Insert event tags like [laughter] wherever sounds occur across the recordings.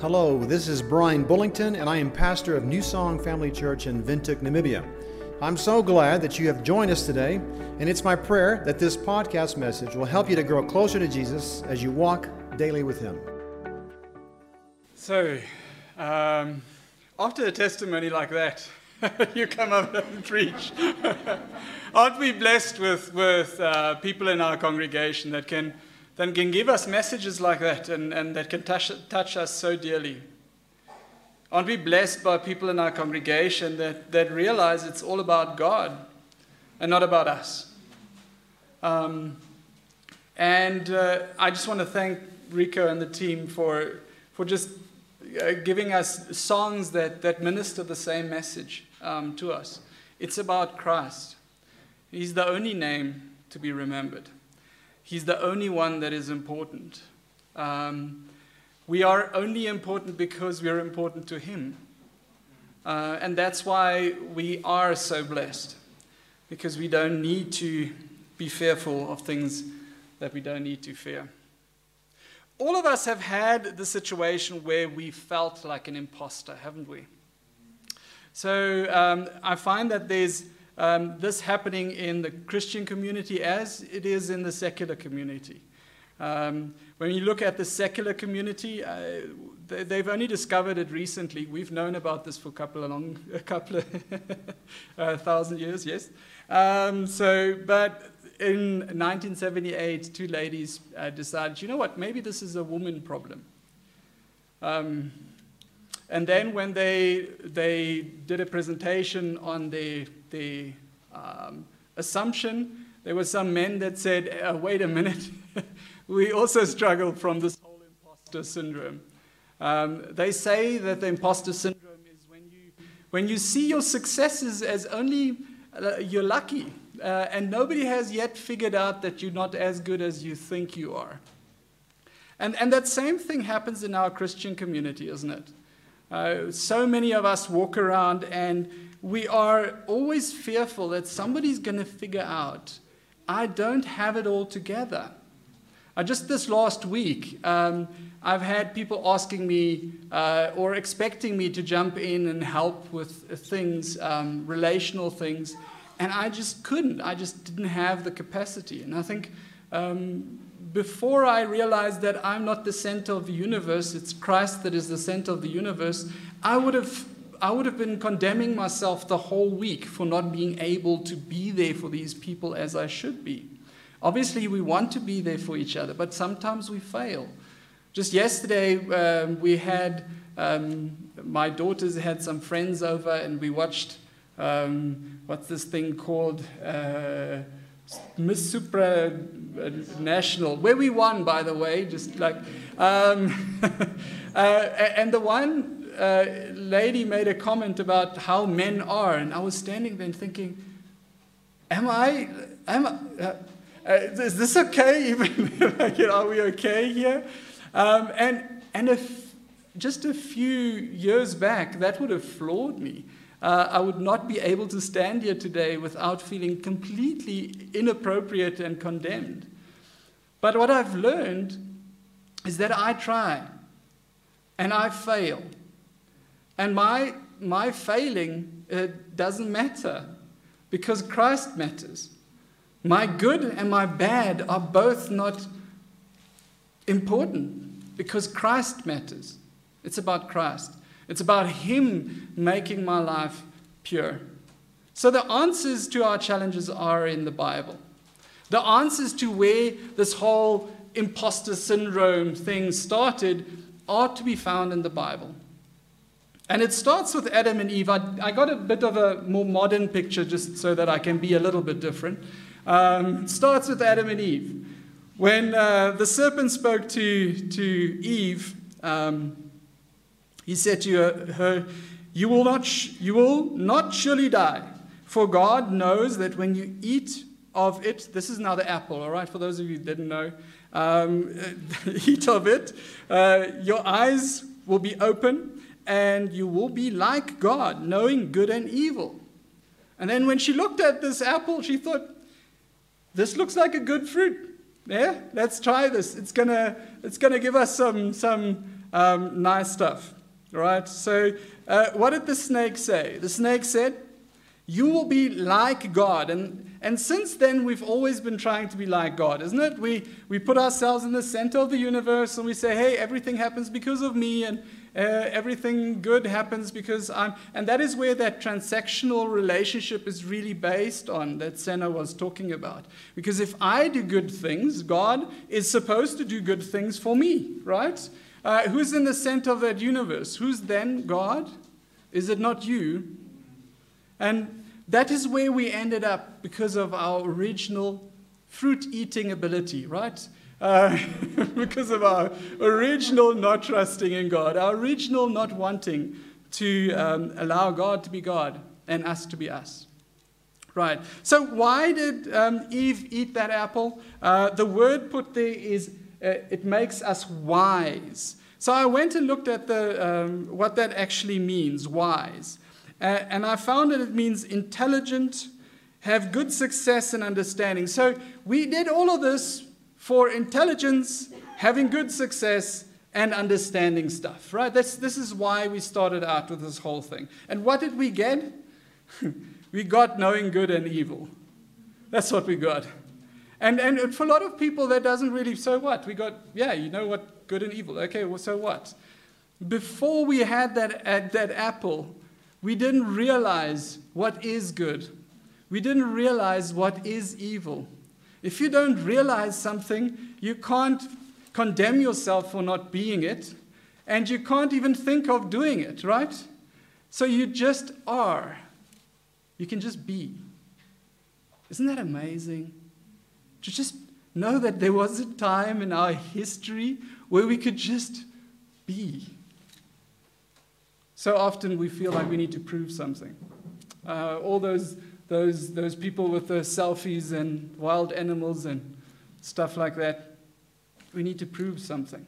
Hello, this is Brian Bullington, and I am pastor of New Song Family Church in Windhoek, Namibia. I'm so glad that you have joined us today, and it's my prayer that this podcast message will help you to grow closer to Jesus as you walk daily with Him. So, um, after a testimony like that, [laughs] you come up and preach. [laughs] Aren't we blessed with, with uh, people in our congregation that can then can give us messages like that and, and that can touch, touch us so dearly. Aren't we blessed by people in our congregation that, that realize it's all about God and not about us? Um, and uh, I just want to thank Rico and the team for, for just uh, giving us songs that, that minister the same message um, to us. It's about Christ. He's the only name to be remembered. He's the only one that is important. Um, we are only important because we are important to Him. Uh, and that's why we are so blessed, because we don't need to be fearful of things that we don't need to fear. All of us have had the situation where we felt like an imposter, haven't we? So um, I find that there's um, this happening in the Christian community as it is in the secular community. Um, when you look at the secular community, uh, they, have only discovered it recently. We've known about this for a couple of long, [laughs] a couple of [laughs] uh, thousand years, yes. Um, so, but in 1978, two ladies uh, decided, you know what, maybe this is a woman problem. Um, and then when they, they did a presentation on the, the um, assumption, there were some men that said, uh, wait a minute, [laughs] we also struggle from this whole imposter syndrome. Um, they say that the imposter syndrome is when you, when you see your successes as only uh, you're lucky, uh, and nobody has yet figured out that you're not as good as you think you are. And, and that same thing happens in our Christian community, isn't it? Uh, so many of us walk around and we are always fearful that somebody's going to figure out, I don't have it all together. Uh, just this last week, um, I've had people asking me uh, or expecting me to jump in and help with things, um, relational things, and I just couldn't. I just didn't have the capacity. And I think um, before I realized that I'm not the center of the universe, it's Christ that is the center of the universe, I would have I would have been condemning myself the whole week for not being able to be there for these people as I should be. Obviously, we want to be there for each other, but sometimes we fail. Just yesterday, um, we had um, my daughters had some friends over, and we watched um, what's this thing called? Uh, Miss Supra uh, National, where we won, by the way, just like. Um, [laughs] uh, and the one uh, lady made a comment about how men are, and I was standing there thinking, Am I. Am I uh, uh, is this okay? [laughs] Even like, are we okay here? Um, and and if just a few years back, that would have floored me uh, I would not be able to stand here today without feeling completely inappropriate and condemned. But what I've learned is that I try and I fail. And my, my failing uh, doesn't matter because Christ matters. My good and my bad are both not important because Christ matters. It's about Christ. It's about Him making my life pure. So the answers to our challenges are in the Bible. The answers to where this whole imposter syndrome thing started are to be found in the Bible. And it starts with Adam and Eve. I, I got a bit of a more modern picture just so that I can be a little bit different. Um, it starts with Adam and Eve. When uh, the serpent spoke to, to Eve, um, he said to her, you will, not you will not surely die, for God knows that when you eat of it, this is now the apple, all right, for those of you who didn't know, um, [laughs] eat of it, uh, your eyes will be open and you will be like God, knowing good and evil. And then when she looked at this apple, she thought, this looks like a good fruit. Yeah, let's try this. It's gonna, it's gonna give us some, some um, nice stuff, right? So, uh, what did the snake say? The snake said, You will be like God. And, and since then, we've always been trying to be like God, isn't it? We, we put ourselves in the center of the universe and we say, Hey, everything happens because of me. And uh, everything good happens because I'm, and that is where that transactional relationship is really based on that Senna was talking about. Because if I do good things, God is supposed to do good things for me, right? Uh, who's in the center of that universe? Who's then God? Is it not you? And that is where we ended up because of our original fruit eating ability, right? Uh, [laughs] because of our original not trusting in God, our original not wanting to um, allow God to be God and us to be us. Right. So, why did um, Eve eat that apple? Uh, the word put there is it makes us wise. So, I went and looked at the, um, what that actually means, wise. Uh, and I found that it means intelligent, have good success and understanding. So, we did all of this for intelligence, having good success, and understanding stuff, right? This is why we started out with this whole thing. And what did we get? [laughs] we got knowing good and evil. That's what we got. And, and for a lot of people, that doesn't really, so what? We got, yeah, you know what, good and evil. Okay, well, so what? Before we had that, uh, that apple, we didn't realize what is good. We didn't realize what is evil. If you don't realize something, you can't condemn yourself for not being it, and you can't even think of doing it, right? So you just are. You can just be. Isn't that amazing? To just know that there was a time in our history where we could just be. So often we feel like we need to prove something. Uh, all those those, those people with the selfies and wild animals and stuff like that. We need to prove something.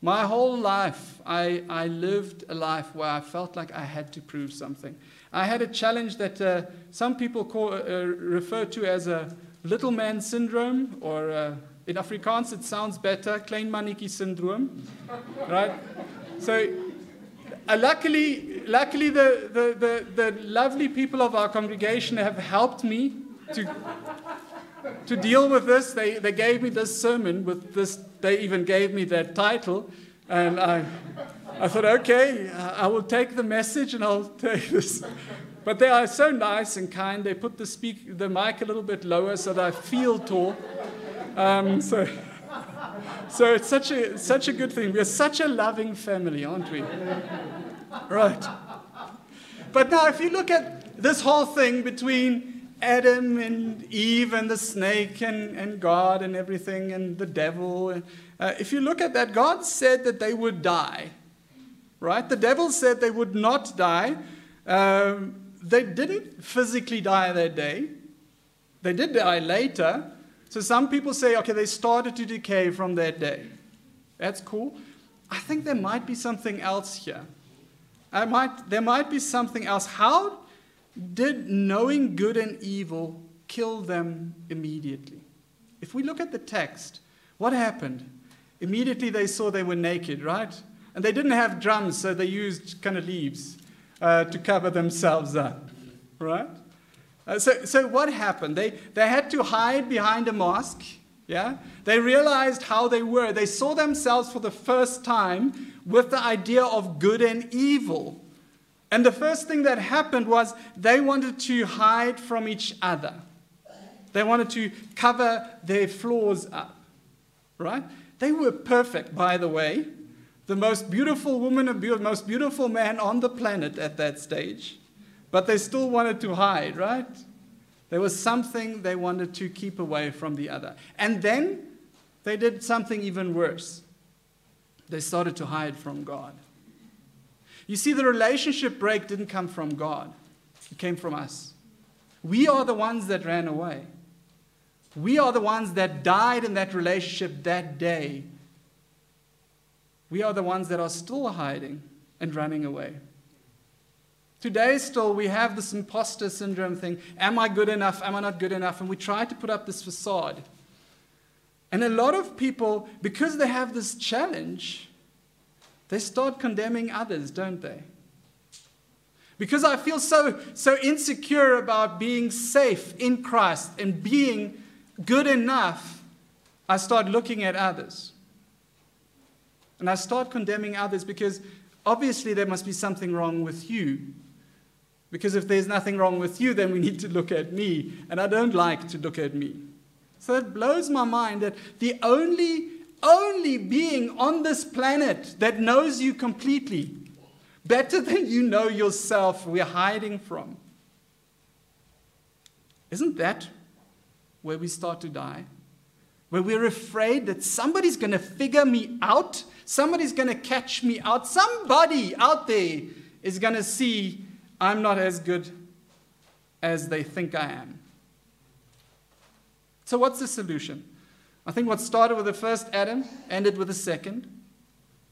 My whole life, I, I lived a life where I felt like I had to prove something. I had a challenge that uh, some people call, uh, refer to as a little man syndrome, or uh, in Afrikaans it sounds better, klein mannetjie syndrome, right? So uh, luckily, luckily the, the, the, the lovely people of our congregation have helped me to, to deal with this. They, they gave me this sermon with this, they even gave me that title. And I, I thought, okay, I will take the message and I'll [laughs] take this. But they are so nice and kind. They put the, speak, the mic a little bit lower so that I feel tall. Um, so, [laughs] so it's such a, such a good thing. We're such a loving family, aren't we? Right. But now, if you look at this whole thing between Adam and Eve and the snake and, and God and everything and the devil, uh, if you look at that, God said that they would die. Right? The devil said they would not die. Um, they didn't physically die that day, they did die later. So some people say, okay, they started to decay from that day. That's cool. I think there might be something else here. I might, there might be something else. How did knowing good and evil kill them immediately? If we look at the text, what happened? Immediately they saw they were naked, right? And they didn't have drums, so they used kind of leaves uh, to cover themselves up, right? Uh, so, so what happened? They, they had to hide behind a mosque. yeah? They realized how they were. They saw themselves for the first time with the idea of good and evil. And the first thing that happened was they wanted to hide from each other. They wanted to cover their flaws up, right? They were perfect, by the way. The most beautiful woman and most beautiful man on the planet at that stage. But they still wanted to hide, right? There was something they wanted to keep away from the other. And then they did something even worse they started to hide from God. You see, the relationship break didn't come from God, it came from us. We are the ones that ran away. We are the ones that died in that relationship that day. We are the ones that are still hiding and running away. Today, still, we have this imposter syndrome thing. Am I good enough? Am I not good enough? And we try to put up this facade. And a lot of people, because they have this challenge, they start condemning others, don't they? Because I feel so, so insecure about being safe in Christ and being good enough, I start looking at others. And I start condemning others because obviously there must be something wrong with you. Because if there's nothing wrong with you, then we need to look at me. And I don't like to look at me. So it blows my mind that the only, only being on this planet that knows you completely better [laughs] than you know yourself, we're hiding from. Isn't that where we start to die? Where we're afraid that somebody's going to figure me out, somebody's going to catch me out, somebody out there is going to see I'm not as good as they think I am. So, what's the solution? I think what started with the first Adam ended with the second.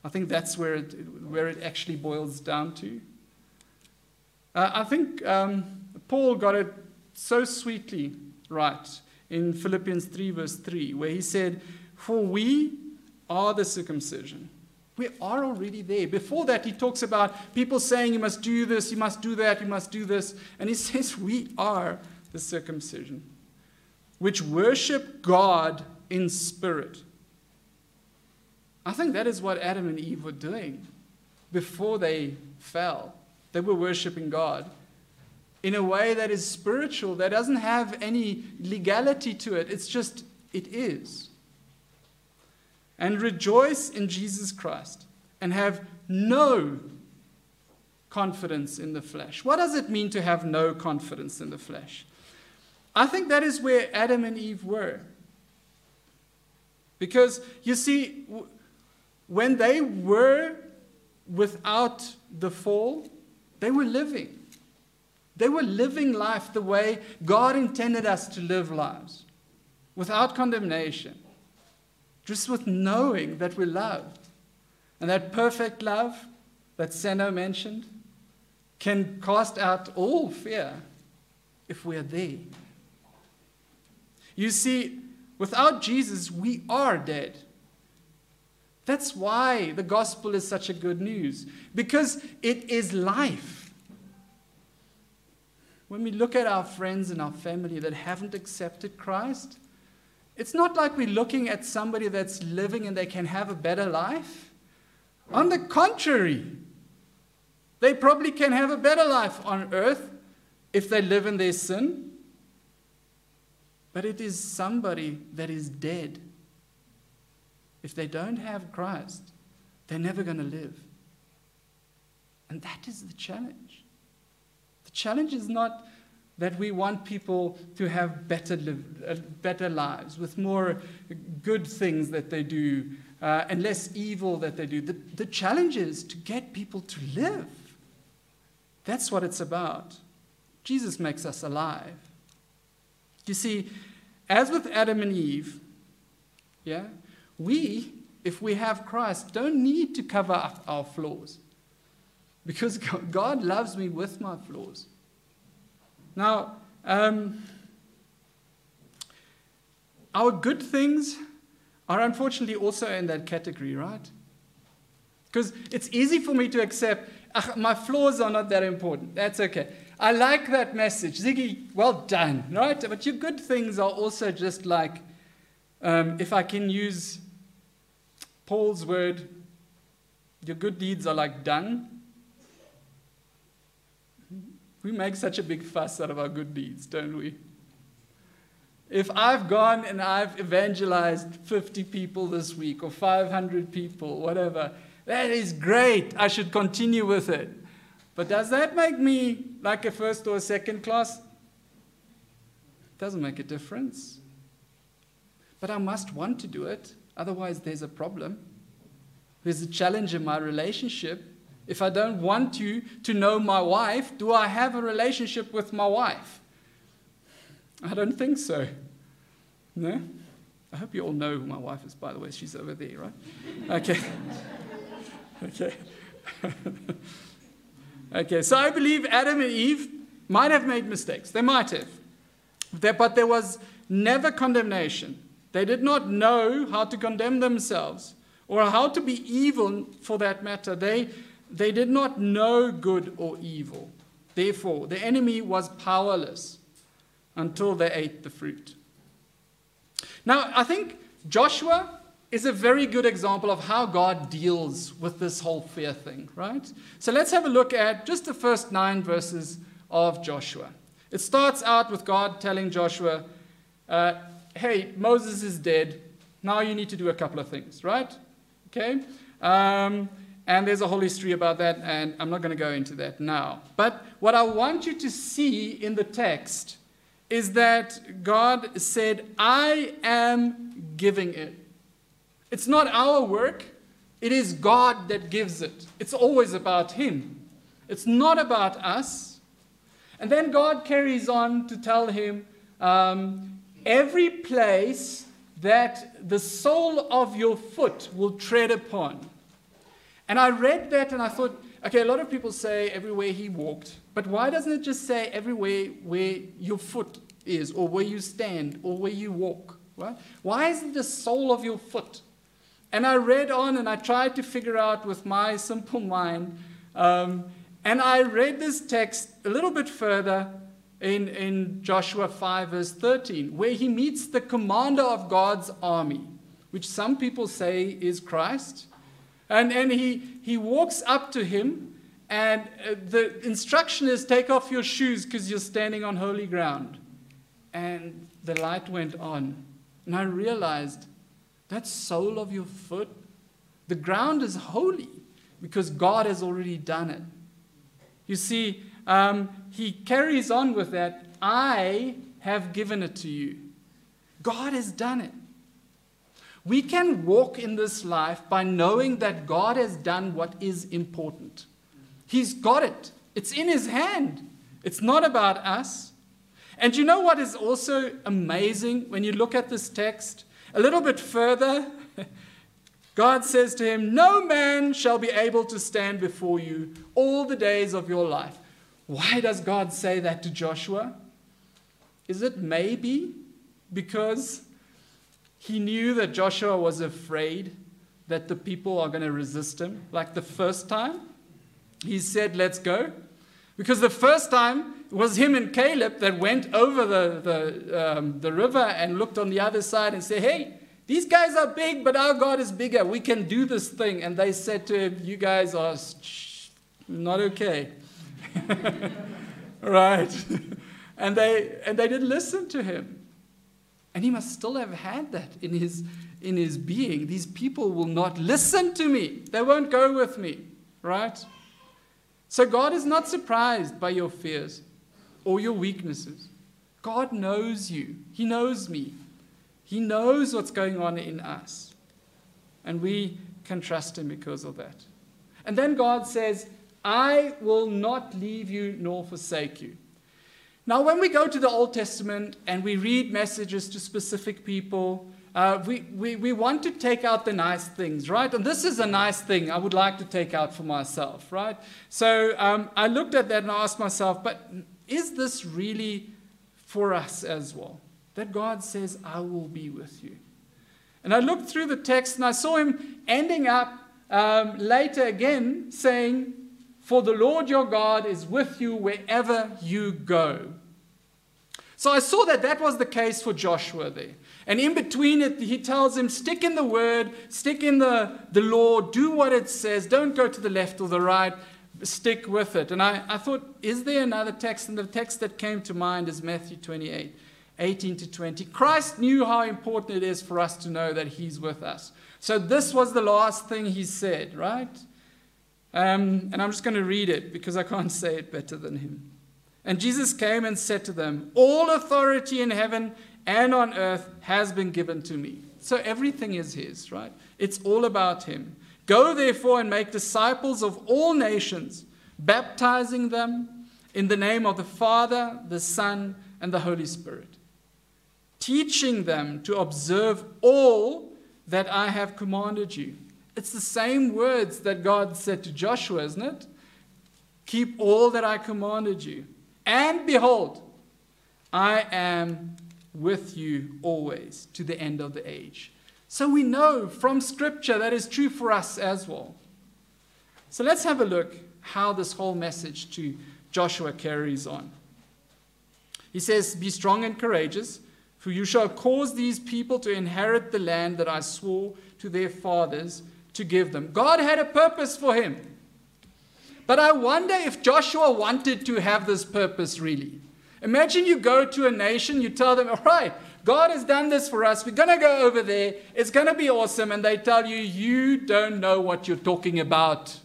I think that's where it, where it actually boils down to. Uh, I think um, Paul got it so sweetly right in Philippians 3, verse 3, where he said, For we are the circumcision. We are already there. Before that, he talks about people saying, You must do this, you must do that, you must do this. And he [laughs] says, We are the circumcision, which worship God in spirit I think that is what Adam and Eve were doing before they fell. They were worshiping God in a way that is spiritual, that doesn't have any legality to it. It's just, it is. And rejoice in Jesus Christ and have no confidence in the flesh. What does it mean to have no confidence in the flesh? I think that is where Adam and Eve were. Because you see, when they were without the fall, they were living. They were living life the way God intended us to live lives, without condemnation, just with knowing that we're loved. And that perfect love that Seno mentioned can cast out all fear if we're there. You see, without Jesus, we are dead. That's why the gospel is such a good news, because it is life. When we look at our friends and our family that haven't accepted Christ, it's not like we're looking at somebody that's living and they can have a better life. On the contrary, they probably can have a better life on earth if they live in their sin. But it is somebody that is dead if they don't have Christ, they're never going to live. And that is the challenge. The challenge is not that we want people to have better, uh, better lives with more good things that they do uh, and less evil that they do. The, the challenge is to get people to live. That's what it's about. Jesus makes us alive. You see, as with Adam and Eve, yeah, we, if we have Christ, don't need to cover up our flaws because [laughs] God loves me with my flaws. Now, um, our good things are unfortunately also in that category, right? Because it's easy for me to accept my flaws are not that important. That's okay. I like that message. Ziggy, well done, right? But your good things are also just like, um, if I can use Paul's word, your good deeds are like dung. We make such a big fuss out of our good deeds, don't we? If I've gone and I've evangelized 50 people this week or 500 people, whatever, that is great. I should continue with it. But does that make me like a first or a second class? It doesn't make a difference. But I must want to do it. Otherwise, there's a problem. There's a challenge in my relationship. If I don't want you to know my wife, do I have a relationship with my wife? I don't think so. No? I hope you all know who my wife is, by the way. She's over there, right? Okay. [laughs] okay. [laughs] okay, so I believe Adam and Eve might have made mistakes. They might have. But there was never condemnation. They did not know how to condemn themselves or how to be evil for that matter. They, they did not know good or evil. Therefore, the enemy was powerless until they ate the fruit. Now, I think Joshua is a very good example of how God deals with this whole fear thing, right? So let's have a look at just the first nine verses of Joshua. It starts out with God telling Joshua, uh, hey, Moses is dead. Now you need to do a couple of things, right? Okay? Um, and there's a whole history about that, and I'm not going to go into that now. But what I want you to see in the text is that God said, I am giving it. It's not our work, it is God that gives it. It's always about Him, it's not about us. And then God carries on to tell him, um, every place that the sole of your foot will tread upon. And I read that and I thought, okay, a lot of people say everywhere he walked, but why doesn't it just say everywhere where your foot is, or where you stand, or where you walk? Right? Why isn't the sole of your foot? And I read on and I tried to figure out with my simple mind. Um, and I read this text a little bit further in, in Joshua 5, verse 13, where he meets the commander of God's army, which some people say is Christ. And, and he, he walks up to him, and uh, the instruction is take off your shoes because you're standing on holy ground. And the light went on. And I realized that sole of your foot, the ground is holy because God has already done it. You see, um, he carries on with that I have given it to you. God has done it. We can walk in this life by knowing that God has done what is important. He's got it, it's in His hand. It's not about us. And you know what is also amazing when you look at this text? A little bit further, [laughs] God says to him, No man shall be able to stand before you all the days of your life. Why does God say that to Joshua? Is it maybe because he knew that Joshua was afraid that the people are going to resist him? Like the first time, he said, Let's go. Because the first time it was him and Caleb that went over the, the, um, the river and looked on the other side and said, Hey, these guys are big, but our God is bigger. We can do this thing. And they said to him, You guys are not okay. [laughs] right? [laughs] and, they, and they didn't listen to him. And he must still have had that in his, in his being. These people will not listen to me, they won't go with me, right? So God is not surprised by your fears or your weaknesses. God knows you, He knows me, He knows what's going on in us. And we can trust Him because of that. And then God says, I will not leave you nor forsake you. Now, when we go to the Old Testament and we read messages to specific people, uh, we, we, we want to take out the nice things, right? And this is a nice thing I would like to take out for myself, right? So um, I looked at that and I asked myself, but is this really for us as well? That God says, I will be with you. And I looked through the text and I saw him ending up um, later again saying, for the Lord your God is with you wherever you go. So I saw that that was the case for Joshua there. And in between it, he tells him, stick in the word, stick in the, the law, do what it says, don't go to the left or the right, stick with it. And I, I thought, is there another text? And the text that came to mind is Matthew 28, 18 to 20. Christ knew how important it is for us to know that he's with us. So this was the last thing he said, right? Um, and I'm just going to read it because I can't say it better than him. And Jesus came and said to them, All authority in heaven and on earth has been given to me. So everything is his, right? It's all about him. Go therefore and make disciples of all nations, baptizing them in the name of the Father, the Son, and the Holy Spirit, teaching them to observe all that I have commanded you. It's the same words that God said to Joshua, isn't it? Keep all that I commanded you. And behold, I am with you always to the end of the age. So we know from Scripture that is true for us as well. So let's have a look how this whole message to Joshua carries on. He says, Be strong and courageous, for you shall cause these people to inherit the land that I swore to their fathers to give them. God had a purpose for him. But I wonder if Joshua wanted to have this purpose really. Imagine you go to a nation, you tell them, All right, God has done this for us. We're going to go over there. It's going to be awesome. And they tell you, You don't know what you're talking about.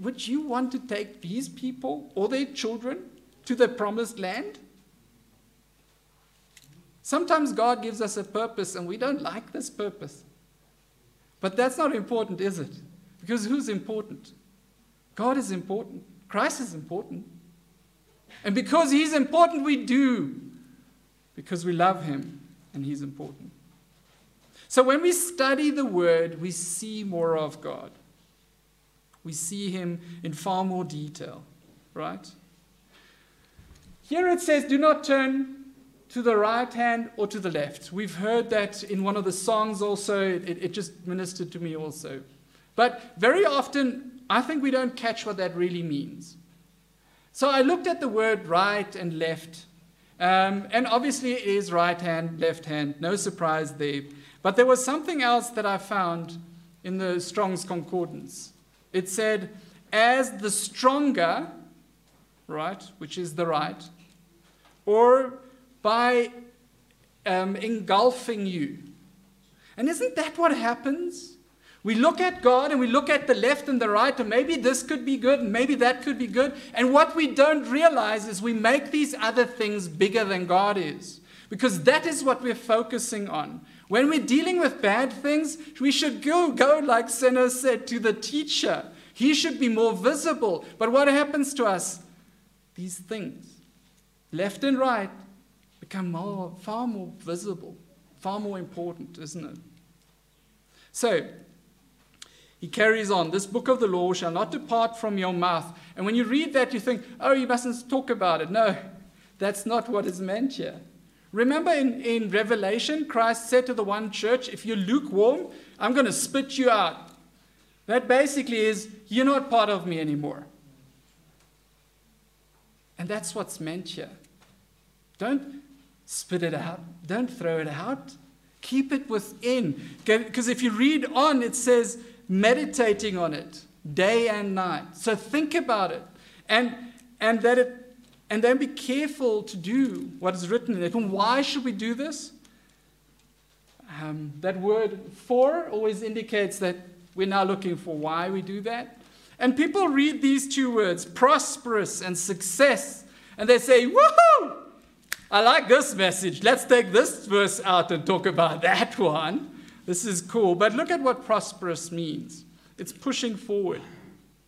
would you want to take these people or their children to the promised land? Sometimes God gives us a purpose and we don't like this purpose. But that's not important, is it? Because who's important? God is important. Christ is important. And because He's important, we do. Because we love Him and He's important. So when we study the Word, we see more of God. We see Him in far more detail, right? Here it says, Do not turn to the right hand or to the left. We've heard that in one of the songs also. It, it just ministered to me also. But very often, I think we don't catch what that really means. So I looked at the word right and left. Um, and obviously, it is right hand, left hand. No surprise there. But there was something else that I found in the Strong's Concordance. It said, as the stronger, right, which is the right, or by um, engulfing you. And isn't that what happens? We look at God and we look at the left and the right, and maybe this could be good, and maybe that could be good. And what we don't realize is we make these other things bigger than God is. Because that is what we're focusing on. When we're dealing with bad things, we should go, go like Senna said, to the teacher. He should be more visible. But what happens to us? These things left and right, become more, far more visible, far more important, isn't it? So, he carries on, this book of the law shall not depart from your mouth. And when you read that, you think, oh, you mustn't talk about it. No, that's not what is meant here. Remember in, in Revelation, Christ said to the one church, if you're lukewarm, I'm going to spit you out. That basically is, you're not part of me anymore. And that's what's meant here. Don't spit it out, don't throw it out. Keep it within. Because if you read on, it says meditating on it day and night. So think about it. And, and, that it, and then be careful to do what is written in it. And why should we do this? Um, that word for always indicates that we're now looking for why we do that. And people read these two words, prosperous and success, and they say, woohoo! I like this message. Let's take this verse out and talk about [laughs] that one. This is cool. But look at what prosperous means it's pushing forward,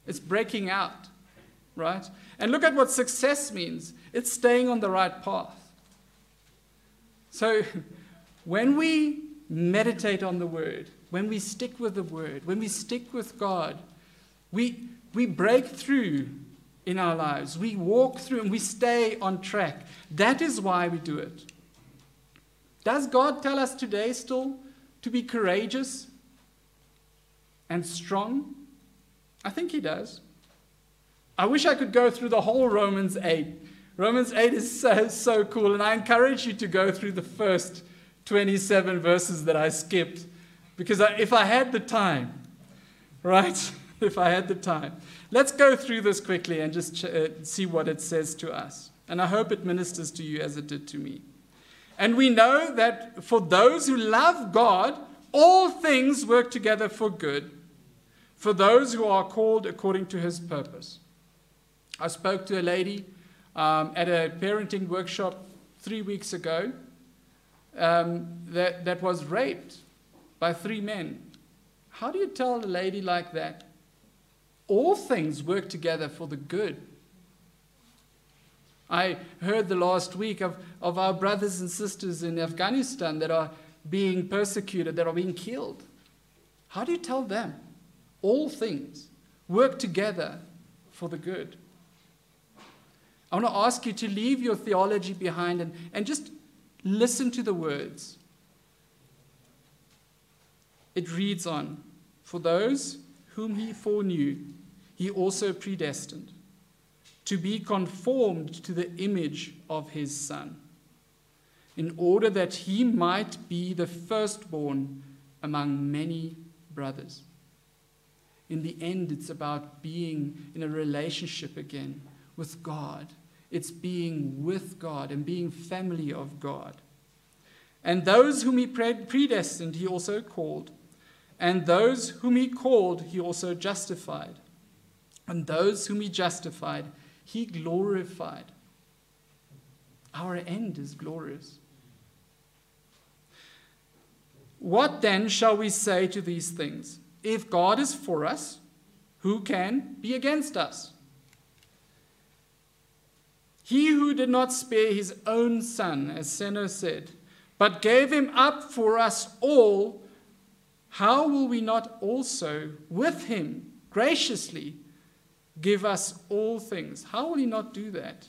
it's breaking out, right? And look at what success means it's staying on the right path. So [laughs] when we meditate on the word, when we stick with the word, when we stick with God, we, we break through in our lives. We walk through and we stay on track. That is why we do it. Does God tell us today still to be courageous and strong? I think He does. I wish I could go through the whole Romans 8. Romans 8 is so, so cool, and I encourage you to go through the first 27 verses that I skipped because I, if I had the time, right? [laughs] if I had the time. Let's go through this quickly and just ch- uh, see what it says to us. And I hope it ministers to you as it did to me. And we know that for those who love God, all things work together for good, for those who are called according to his purpose. I spoke to a lady um, at a parenting workshop three weeks ago um, that, that was raped by three men. How do you tell a lady like that all things work together for the good. I heard the last week of, of our brothers and sisters in Afghanistan that are being persecuted, that are being killed. How do you tell them? All things work together for the good. I want to ask you to leave your theology behind and, and just listen to the words. it reads on For those whom he foreknew, he also predestined to be conformed to the image of his Son, in order that he might be the firstborn among many brothers. In the end, it's about being in a relationship again with God. It's being with God and being family of God. And those whom he predestined, he also called. And those whom he called, he also justified. And those whom he justified, he glorified. Our end is glorious. What then shall we say to these things? If God is for us, who can be against us? He who did not spare his own son, as Senna said, but gave him up for us all, how will we not also with him graciously give us all things? How will he not do that?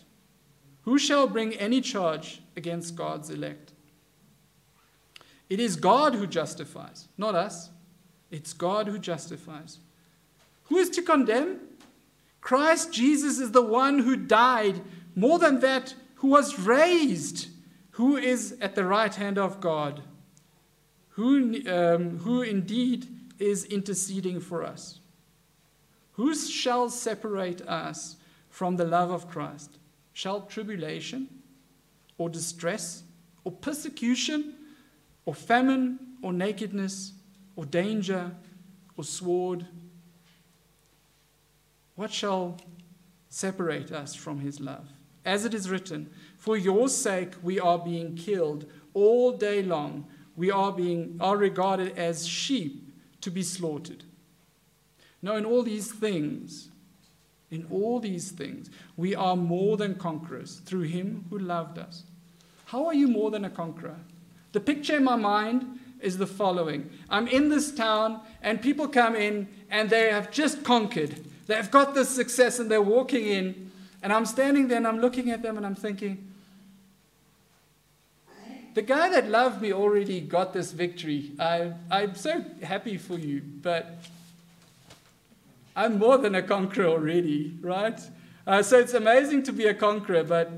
Who shall bring any charge against God's elect? It is God who justifies, not us. It's God who justifies. Who is to condemn? Christ Jesus is the one who died, more than that, who was raised, who is at the right hand of God, who, um, who indeed is interceding for us. Who shall separate us from the love of Christ? Shall tribulation, or distress, or persecution, or famine, or nakedness, or danger, or sword? What shall separate us from his love? As it is written, For your sake we are being killed all day long. We are, being, are regarded as sheep to be slaughtered. No, in all these things, in all these things, we are more than conquerors through him who loved us. How are you more than a conqueror? The picture in my mind is the following I'm in this town, and people come in and they have just conquered. They've got this success and they're walking in, and I'm standing there and I'm looking at them and I'm thinking, the guy that loved me already got this victory. I, I'm so happy for you, but I'm more than a conqueror already, right? Uh, so it's amazing to be a conqueror, but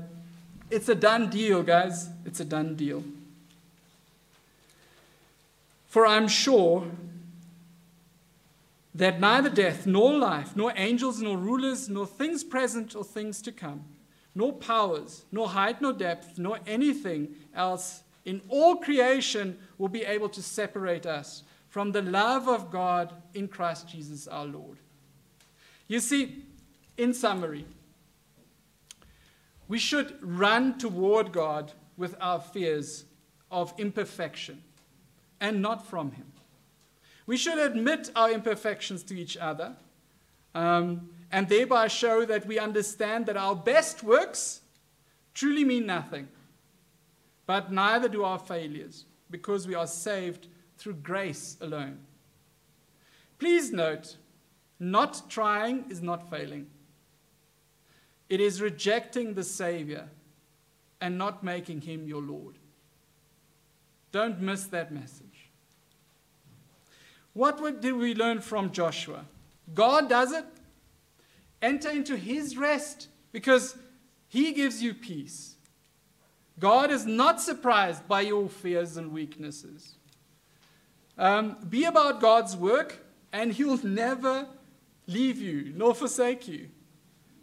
it's a done deal, guys. It's a done deal. For I'm sure that neither death, nor life, nor angels, nor rulers, nor things present or things to come, nor powers, nor height, nor depth, nor anything else in all creation will be able to separate us from the love of God in Christ Jesus our Lord. You see, in summary, we should run toward God with our fears of imperfection and not from Him. We should admit our imperfections to each other um, and thereby show that we understand that our best works truly mean nothing, but neither do our failures because we are saved through grace alone. Please note, not trying is not failing. It is rejecting the Savior and not making him your Lord. Don't miss that message. What did we learn from Joshua? God does it. Enter into his rest because he gives you peace. God is not surprised by your fears and weaknesses. Um, be about God's work, and he'll [laughs] never leave you nor forsake you.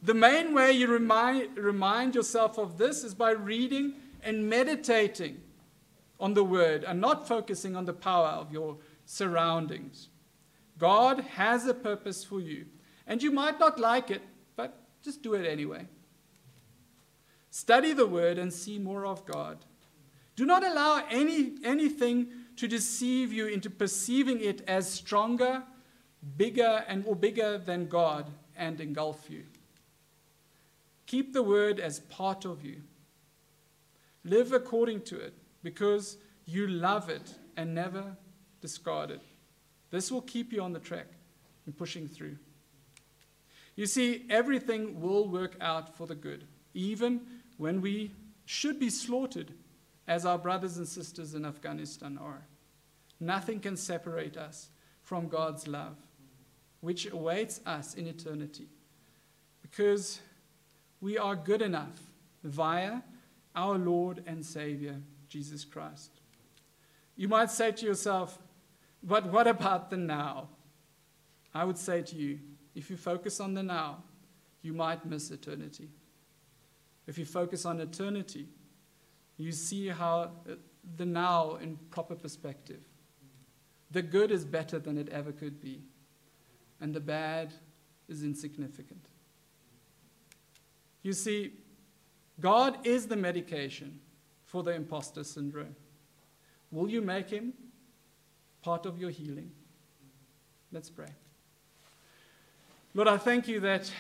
The main way you remind, remind yourself of this is by reading and meditating on the word and not focusing on the power of your surroundings. God has a purpose for you, and you might not like it, but just do it anyway. Study the word and see more of God. Do not allow any, anything to deceive you into perceiving it as stronger, bigger, and or bigger than God and engulf you. Keep the word as part of you. Live according to it because you love it and never discard it. This will keep you on the track and pushing through. You see, everything will work out for the good, even when we should be slaughtered, as our brothers and sisters in Afghanistan are. Nothing can separate us from God's love, which awaits us in eternity. Because we are good enough via our Lord and Savior, Jesus Christ. You might say to yourself, but what about the now? I would say to you, if you focus on the now, you might miss eternity. If you focus on eternity, you see how uh, the now in proper perspective. The good is better than it ever could be, and the bad is insignificant. You see, God is the medication for the imposter syndrome. Will you make him part of your healing? Let's pray. Lord, I thank you that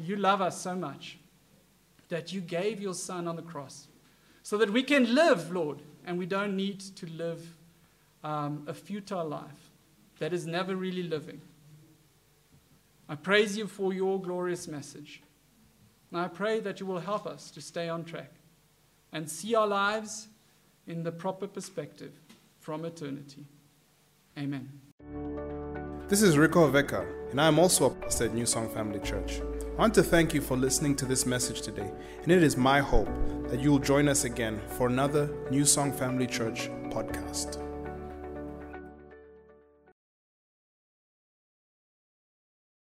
you love us so much that you gave your Son on the cross so that we can live, Lord, and we don't need to live um, a futile life that is never really living. I praise you for your glorious message. And I pray that you will help us to stay on track and see our lives in the proper perspective from eternity. Amen. This is Rico Veka, and I am also a pastor at New Song Family Church. I want to thank you for listening to this message today, and it is my hope that you will join us again for another New Song Family Church podcast.